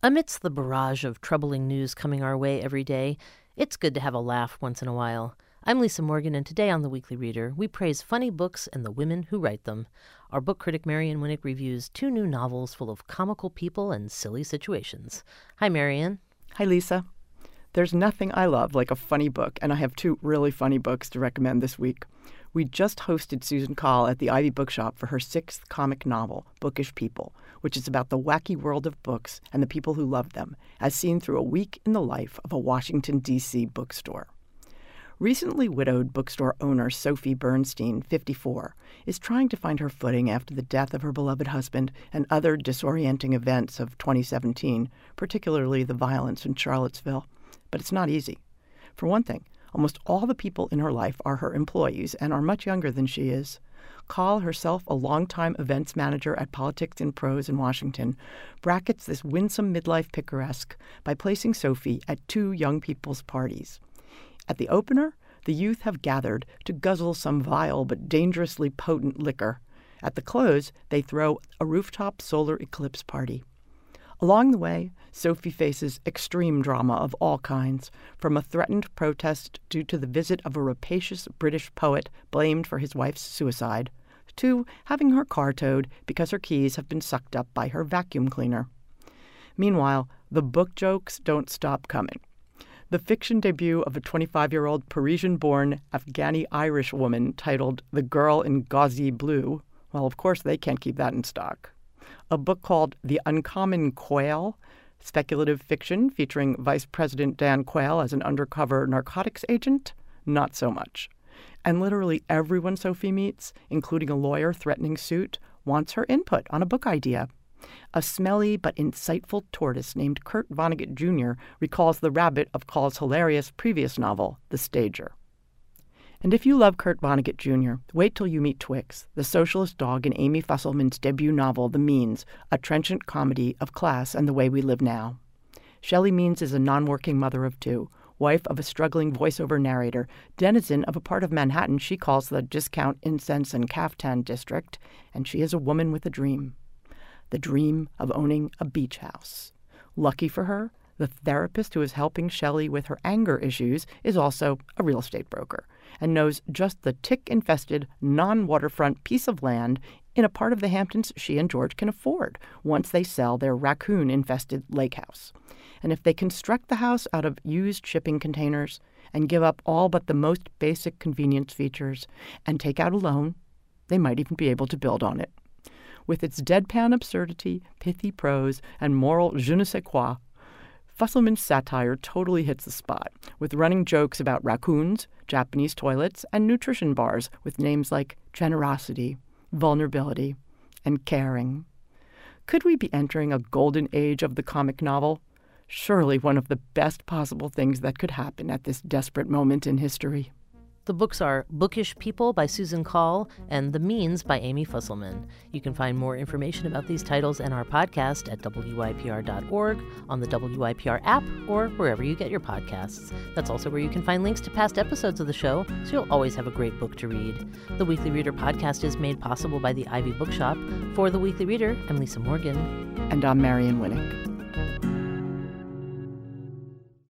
Amidst the barrage of troubling news coming our way every day, it's good to have a laugh once in a while. I'm Lisa Morgan, and today on The Weekly Reader, we praise funny books and the women who write them. Our book critic Marion Winik reviews two new novels full of comical people and silly situations. Hi, Marion. Hi, Lisa. There's nothing I love like a funny book, and I have two really funny books to recommend this week. We just hosted Susan Coll at the Ivy Bookshop for her sixth comic novel, Bookish People, which is about the wacky world of books and the people who love them, as seen through a week in the life of a Washington, D.C. bookstore. Recently widowed bookstore owner Sophie Bernstein, 54, is trying to find her footing after the death of her beloved husband and other disorienting events of 2017, particularly the violence in Charlottesville. But it's not easy. For one thing, almost all the people in her life are her employees and are much younger than she is. Coll, herself a longtime events manager at Politics and Prose in Washington, brackets this winsome midlife picaresque by placing Sophie at two young people's parties. At the opener, the youth have gathered to guzzle some vile but dangerously potent liquor. At the close, they throw a rooftop solar eclipse party. Along the way, Sophie faces extreme drama of all kinds, from a threatened protest due to the visit of a rapacious British poet blamed for his wife's suicide, to having her car towed because her keys have been sucked up by her vacuum cleaner. Meanwhile, the book jokes don't stop coming. The fiction debut of a 25 year old Parisian born Afghani Irish woman titled The Girl in Gauzy Blue, well, of course, they can't keep that in stock a book called The Uncommon Quail, speculative fiction featuring Vice President Dan Quayle as an undercover narcotics agent? Not so much. And literally everyone Sophie meets, including a lawyer threatening suit, wants her input on a book idea. A smelly but insightful tortoise named Kurt Vonnegut Jr. recalls the rabbit of Coll's hilarious previous novel, The Stager. And if you love Kurt Vonnegut Jr., wait till you meet Twix, the socialist dog in Amy Fusselman's debut novel, The Means, a trenchant comedy of class and the way we live now. Shelley Means is a non working mother of two, wife of a struggling voiceover narrator, denizen of a part of Manhattan she calls the Discount Incense and Caftan District, and she is a woman with a dream the dream of owning a beach house. Lucky for her, the therapist who is helping Shelley with her anger issues is also a real estate broker and knows just the tick infested, non waterfront piece of land in a part of the Hamptons she and George can afford once they sell their raccoon infested lake house. And if they construct the house out of used shipping containers and give up all but the most basic convenience features and take out a loan, they might even be able to build on it. With its deadpan absurdity, pithy prose, and moral je ne sais quoi, Fusselman's satire totally hits the spot, with running jokes about raccoons, Japanese toilets, and nutrition bars with names like generosity, vulnerability, and caring. Could we be entering a golden age of the comic novel? Surely one of the best possible things that could happen at this desperate moment in history. The books are Bookish People by Susan Coll and The Means by Amy Fusselman. You can find more information about these titles and our podcast at WYPR.org, on the WYPR app, or wherever you get your podcasts. That's also where you can find links to past episodes of the show, so you'll always have a great book to read. The Weekly Reader podcast is made possible by the Ivy Bookshop. For The Weekly Reader, I'm Lisa Morgan. And I'm Marion Winik.